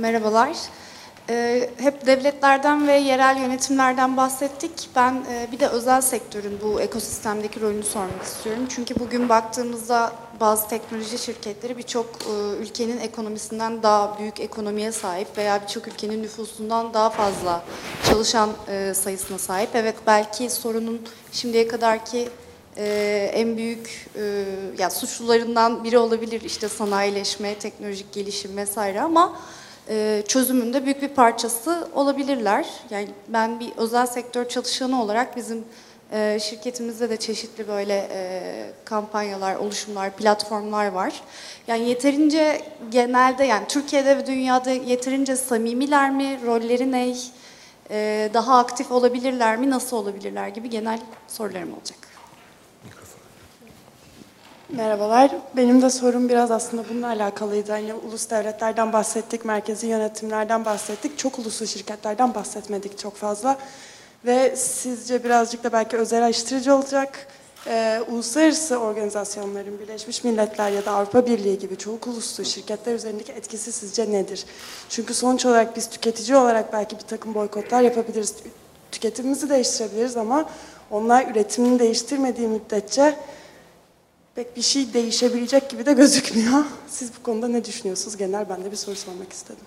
Merhabalar. Ee, hep devletlerden ve yerel yönetimlerden bahsettik. Ben e, bir de özel sektörün bu ekosistemdeki rolünü sormak istiyorum. Çünkü bugün baktığımızda bazı teknoloji şirketleri birçok e, ülkenin ekonomisinden daha büyük ekonomiye sahip veya birçok ülkenin nüfusundan daha fazla çalışan e, sayısına sahip. Evet belki sorunun şimdiye kadarki en büyük ya suçlularından biri olabilir işte sanayileşme, teknolojik gelişim vesaire ama e, çözümünde büyük bir parçası olabilirler. Yani ben bir özel sektör çalışanı olarak bizim e, şirketimizde de çeşitli böyle e, kampanyalar, oluşumlar, platformlar var. Yani yeterince genelde yani Türkiye'de ve dünyada yeterince samimiler mi, rolleri ne, daha aktif olabilirler mi, nasıl olabilirler gibi genel sorularım olacak. Merhabalar. Benim de sorum biraz aslında bununla alakalıydı. Hani ulus devletlerden bahsettik, merkezi yönetimlerden bahsettik. Çok uluslu şirketlerden bahsetmedik çok fazla. Ve sizce birazcık da belki özelleştirici olacak. Ee, uluslararası organizasyonların, Birleşmiş Milletler ya da Avrupa Birliği gibi çok uluslu şirketler üzerindeki etkisi sizce nedir? Çünkü sonuç olarak biz tüketici olarak belki bir takım boykotlar yapabiliriz. Tüketimimizi değiştirebiliriz ama onlar üretimini değiştirmediği müddetçe pek bir şey değişebilecek gibi de gözükmüyor. Siz bu konuda ne düşünüyorsunuz? Genel ben de bir soru sormak istedim.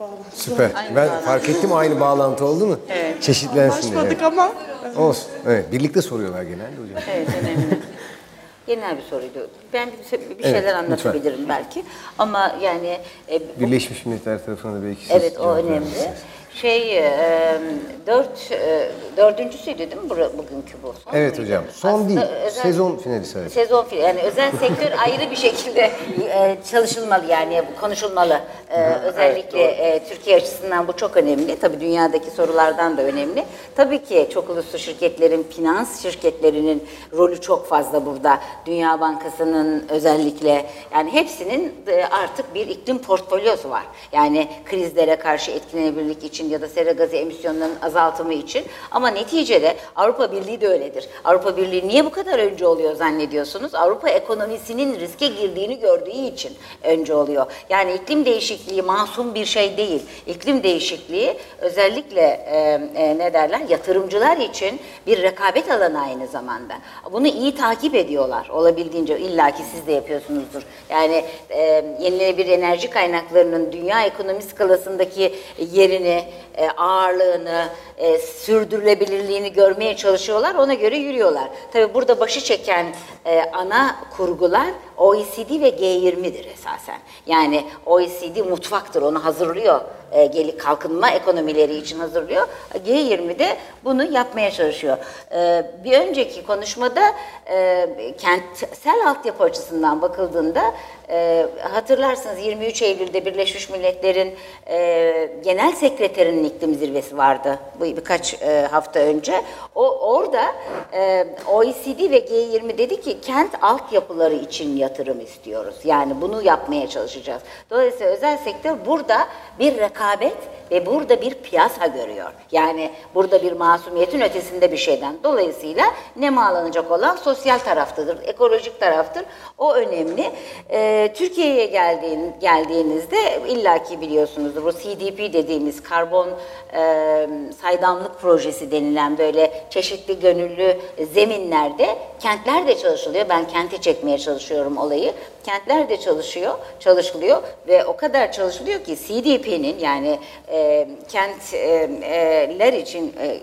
Bağlantı. Süper. Aynı ben bağlantı. fark ettim aynı bağlantı oldu mu? Evet. Çeşitlensin diye. Anlaşmadık ama. Olsun. Evet. Birlikte soruyorlar genelde hocam. Evet önemli. Genel bir soruydu. Ben bir, bir şeyler evet, anlatabilirim lütfen. belki. Ama yani... E, Birleşmiş Milletler tarafına da belki Evet o önemli. Misiniz? Şey e, dört e, dördüncüsüydü değil mi bugünkü bu? Son evet muydu? hocam. Son Aslında değil. Özel, sezon finali evet. Sezon finali. Yani özel sektör ayrı bir şekilde e, çalışılmalı yani konuşulmalı. E, özellikle evet, e, Türkiye açısından bu çok önemli. Tabii dünyadaki sorulardan da önemli. Tabii ki çok uluslu şirketlerin, finans şirketlerinin rolü çok fazla burada. Dünya Bankası'nın özellikle yani hepsinin e, artık bir iklim portfolyosu var. Yani krizlere karşı etkilenebilirlik için için ya da sera gazı emisyonlarının azaltımı için. Ama neticede Avrupa Birliği de öyledir. Avrupa Birliği niye bu kadar önce oluyor zannediyorsunuz? Avrupa ekonomisinin riske girdiğini gördüğü için önce oluyor. Yani iklim değişikliği masum bir şey değil. İklim değişikliği özellikle e, e, ne derler yatırımcılar için bir rekabet alanı aynı zamanda. Bunu iyi takip ediyorlar olabildiğince illaki siz de yapıyorsunuzdur. Yani e, yenilenebilir enerji kaynaklarının dünya ekonomi skalasındaki yerini e, ağırlığını, e, sürdürülebilirliğini görmeye çalışıyorlar. Ona göre yürüyorlar. Tabi burada başı çeken e, ana kurgular OECD ve G20'dir esasen. Yani OECD mutfaktır, onu hazırlıyor. E, kalkınma ekonomileri için hazırlıyor. G20 de bunu yapmaya çalışıyor. Bir önceki konuşmada kentsel altyapı açısından bakıldığında hatırlarsınız 23 Eylül'de Birleşmiş Milletler'in genel sekreterinin iklim zirvesi vardı bu birkaç e, hafta önce. O orada e, OECD ve G20 dedi ki kent altyapıları için yatırım istiyoruz. Yani bunu yapmaya çalışacağız. Dolayısıyla özel sektör burada bir rekabet ve burada bir piyasa görüyor. Yani burada bir masumiyetin ötesinde bir şeyden. Dolayısıyla ne mağlanacak olan sosyal taraftadır, ekolojik taraftır. O önemli. Ee, Türkiye'ye geldiğin, geldiğinizde illaki biliyorsunuzdur bu CDP dediğimiz karbon e, saydamlık projesi denilen böyle çeşitli gönüllü zeminlerde kentler de çalışılıyor. Ben kenti çekmeye çalışıyorum olayı. Kentler de çalışıyor, çalışılıyor ve o kadar çalışılıyor ki CDP'nin yani e, kentler için e,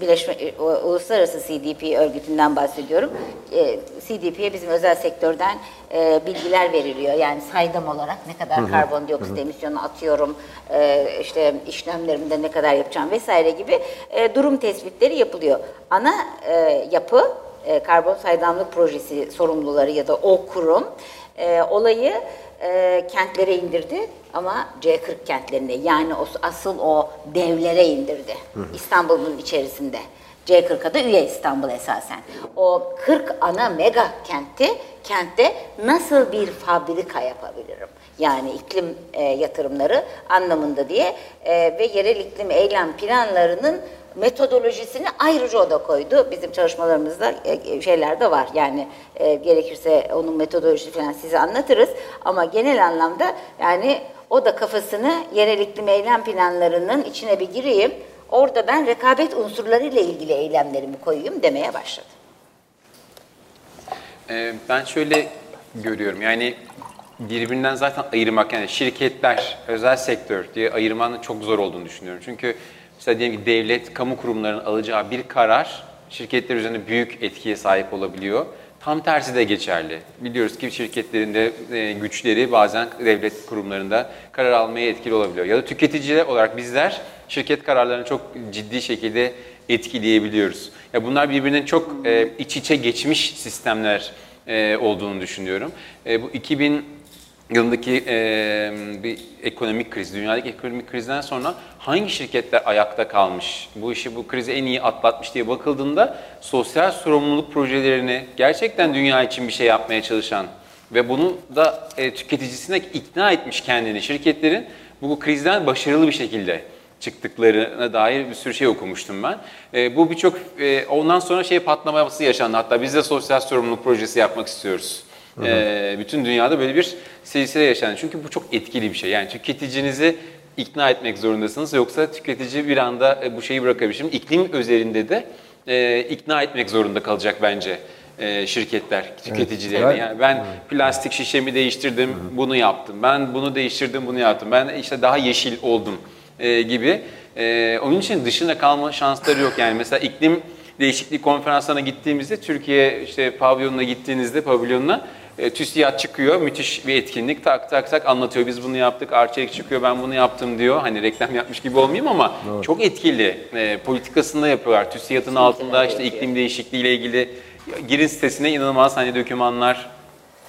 Birleşme, e, Uluslararası CDP örgütünden bahsediyorum. E, CDP'ye bizim özel sektörden e, bilgiler veriliyor. Yani saydam olarak ne kadar hı hı. karbondioksit hı. emisyonu atıyorum, e, işte işlemlerimde ne kadar yapacağım vesaire gibi e, durum tespitleri yapılıyor. Ana e, yapı e, karbon saydamlık projesi sorumluları ya da o kurum e, olayı e, kentlere indirdi ama C40 kentlerine yani o, asıl o devlere indirdi. İstanbul'un içerisinde. C40'a da üye İstanbul esasen. O 40 ana mega kentti kentte nasıl bir fabrika yapabilirim? Yani iklim e, yatırımları anlamında diye e, ve yerel iklim eylem planlarının metodolojisini ayrıca o da koydu. Bizim çalışmalarımızda e, şeyler de var. Yani e, gerekirse onun metodolojisi falan size anlatırız. Ama genel anlamda yani o da kafasını yerel iklim eylem planlarının içine bir gireyim. Orada ben rekabet unsurlarıyla ilgili eylemlerimi koyayım demeye başladı. Ee, ben şöyle görüyorum yani birbirinden zaten ayırmak yani şirketler, özel sektör diye ayırmanın çok zor olduğunu düşünüyorum. Çünkü mesela diyelim ki devlet, kamu kurumlarının alacağı bir karar şirketler üzerinde büyük etkiye sahip olabiliyor. Tam tersi de geçerli. Biliyoruz ki şirketlerin de e, güçleri bazen devlet kurumlarında karar almaya etkili olabiliyor. Ya da tüketiciler olarak bizler şirket kararlarını çok ciddi şekilde etkileyebiliyoruz. Ya bunlar birbirinden çok e, iç içe geçmiş sistemler e, olduğunu düşünüyorum. Bu 2000 yılındaki e, bir ekonomik kriz, dünyadaki ekonomik krizden sonra hangi şirketler ayakta kalmış, bu işi, bu krizi en iyi atlatmış diye bakıldığında sosyal sorumluluk projelerini gerçekten dünya için bir şey yapmaya çalışan ve bunu da e, tüketicisine ikna etmiş kendini şirketlerin bu krizden başarılı bir şekilde çıktıklarına dair bir sürü şey okumuştum ben. E, bu birçok e, ondan sonra şey patlaması yaşandı. Hatta biz de sosyal sorumluluk projesi yapmak istiyoruz. E, bütün dünyada böyle bir silsile yaşandı. Çünkü bu çok etkili bir şey. Yani tüketicinizi ikna etmek zorundasınız. Yoksa tüketici bir anda e, bu şeyi bırakabilir. Şimdi iklim özelinde de e, ikna etmek zorunda kalacak bence e, şirketler tüketicilerini. Evet. Yani ben plastik şişemi değiştirdim, bunu yaptım. Ben bunu değiştirdim, bunu yaptım. Ben işte daha yeşil oldum e, gibi. E, onun için dışında kalma şansları yok. Yani mesela iklim değişikliği konferanslarına gittiğimizde Türkiye işte pavyonuna gittiğinizde pavyonuna e, TÜSİAD çıkıyor. Müthiş bir etkinlik. Tak tak tak anlatıyor. Biz bunu yaptık. Arçelik çıkıyor. Ben bunu yaptım diyor. Hani reklam yapmış gibi olmayayım ama çok etkili. E, politikasında yapıyorlar. TÜSİAD'ın altında işte iklim değişikliği ile ilgili girin sitesine inanılmaz hani dokümanlar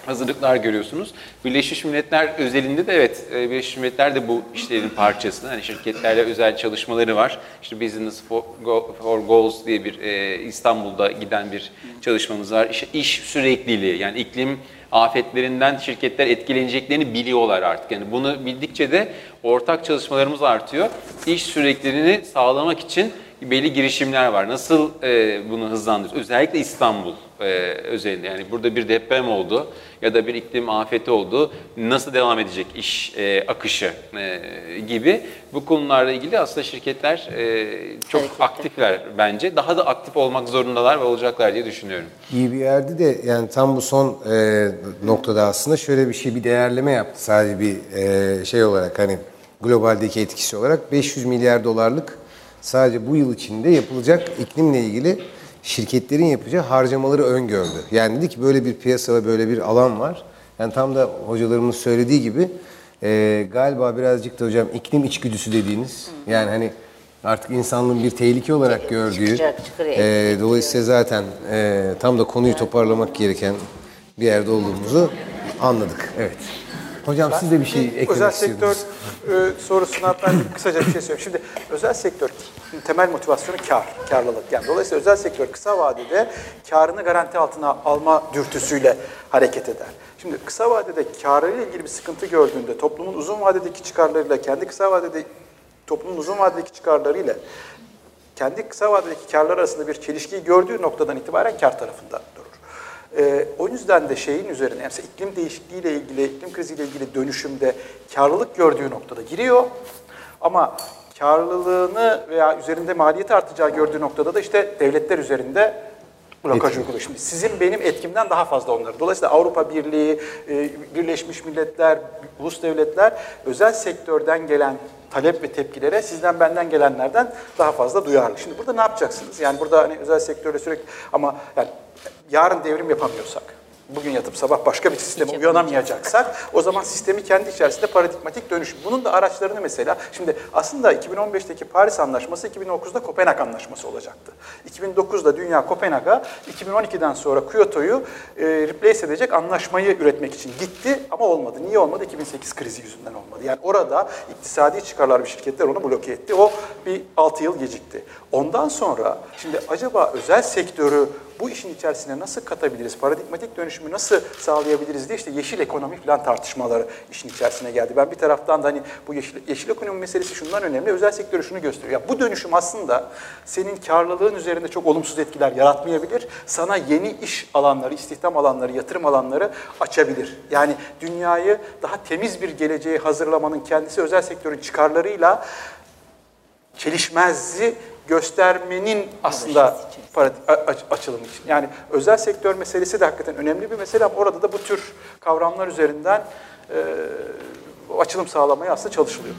hazırlıklar görüyorsunuz. Birleşmiş Milletler özelinde de evet, e, Birleşmiş Milletler de bu işlerin parçası. Hani şirketlerle özel çalışmaları var. İşte Business for, Go- for Goals diye bir e, İstanbul'da giden bir çalışmamız var. İşte iş sürekliliği yani iklim afetlerinden şirketler etkileneceklerini biliyorlar artık. Yani bunu bildikçe de ortak çalışmalarımız artıyor. İş sürekliliğini sağlamak için belli girişimler var. Nasıl e, bunu hızlandırır? Özellikle İstanbul e, özelinde. Yani burada bir deprem oldu ya da bir iklim afeti oldu. Nasıl devam edecek iş e, akışı e, gibi bu konularla ilgili aslında şirketler e, çok Hareketli. aktifler bence. Daha da aktif olmak zorundalar ve olacaklar diye düşünüyorum. İyi bir yerde de yani tam bu son e, noktada aslında şöyle bir şey bir değerleme yaptı sadece bir e, şey olarak hani globaldeki etkisi olarak 500 milyar dolarlık sadece bu yıl içinde yapılacak iklimle ilgili şirketlerin yapacağı harcamaları öngördü. Yani dedi ki böyle bir piyasada böyle bir alan var. Yani tam da hocalarımız söylediği gibi e, galiba birazcık da hocam iklim içgüdüsü dediğiniz yani hani artık insanlığın bir tehlike olarak gördüğü Çıkacak, e, dolayısıyla zaten e, tam da konuyu toparlamak gereken bir yerde olduğumuzu anladık. Evet. Hocam siz de bir şey eklemek Özel sektör e, sorusuna ben kısaca bir şey söyleyeyim. Şimdi özel sektör temel motivasyonu kar, karlılık. Yani dolayısıyla özel sektör kısa vadede karını garanti altına alma dürtüsüyle hareket eder. Şimdi kısa vadede karıyla ilgili bir sıkıntı gördüğünde toplumun uzun vadedeki çıkarlarıyla kendi kısa vadede toplumun uzun vadedeki çıkarlarıyla kendi kısa vadedeki karlar arasında bir çelişkiyi gördüğü noktadan itibaren kar tarafında durur. Ee, o yüzden de şeyin üzerine, yani iklim değişikliğiyle ilgili, iklim kriziyle ilgili dönüşümde karlılık gördüğü noktada giriyor. Ama karlılığını veya üzerinde maliyeti artacağı gördüğü noktada da işte devletler üzerinde blokaj uyguluyor. Şimdi sizin benim etkimden daha fazla onları. Dolayısıyla Avrupa Birliği, e, Birleşmiş Milletler, ulus devletler özel sektörden gelen talep ve tepkilere sizden benden gelenlerden daha fazla duyarlı. Şimdi burada ne yapacaksınız? Yani burada hani özel sektörde sürekli ama yani yarın devrim yapamıyorsak, bugün yatıp sabah başka bir sisteme Hiç uyanamayacaksak o zaman sistemi kendi içerisinde paradigmatik dönüşüm. Bunun da araçlarını mesela şimdi aslında 2015'teki Paris Anlaşması 2009'da Kopenhag Anlaşması olacaktı. 2009'da dünya Kopenhag'a 2012'den sonra Kyoto'yu e, replace edecek anlaşmayı üretmek için gitti ama olmadı. Niye olmadı? 2008 krizi yüzünden olmadı. Yani orada iktisadi çıkarlar bir şirketler onu bloke etti. O bir 6 yıl gecikti. Ondan sonra şimdi acaba özel sektörü bu işin içerisine nasıl katabiliriz, paradigmatik dönüşümü nasıl sağlayabiliriz diye işte yeşil ekonomi falan tartışmaları işin içerisine geldi. Ben bir taraftan da hani bu yeşil, yeşil ekonomi meselesi şundan önemli, özel sektörü şunu gösteriyor. Ya bu dönüşüm aslında senin karlılığın üzerinde çok olumsuz etkiler yaratmayabilir. Sana yeni iş alanları, istihdam alanları, yatırım alanları açabilir. Yani dünyayı daha temiz bir geleceğe hazırlamanın kendisi özel sektörün çıkarlarıyla çelişmezliği göstermenin aslında açılımı için. Yani özel sektör meselesi de hakikaten önemli bir mesele ama orada da bu tür kavramlar üzerinden e, açılım sağlamaya aslında çalışılıyor.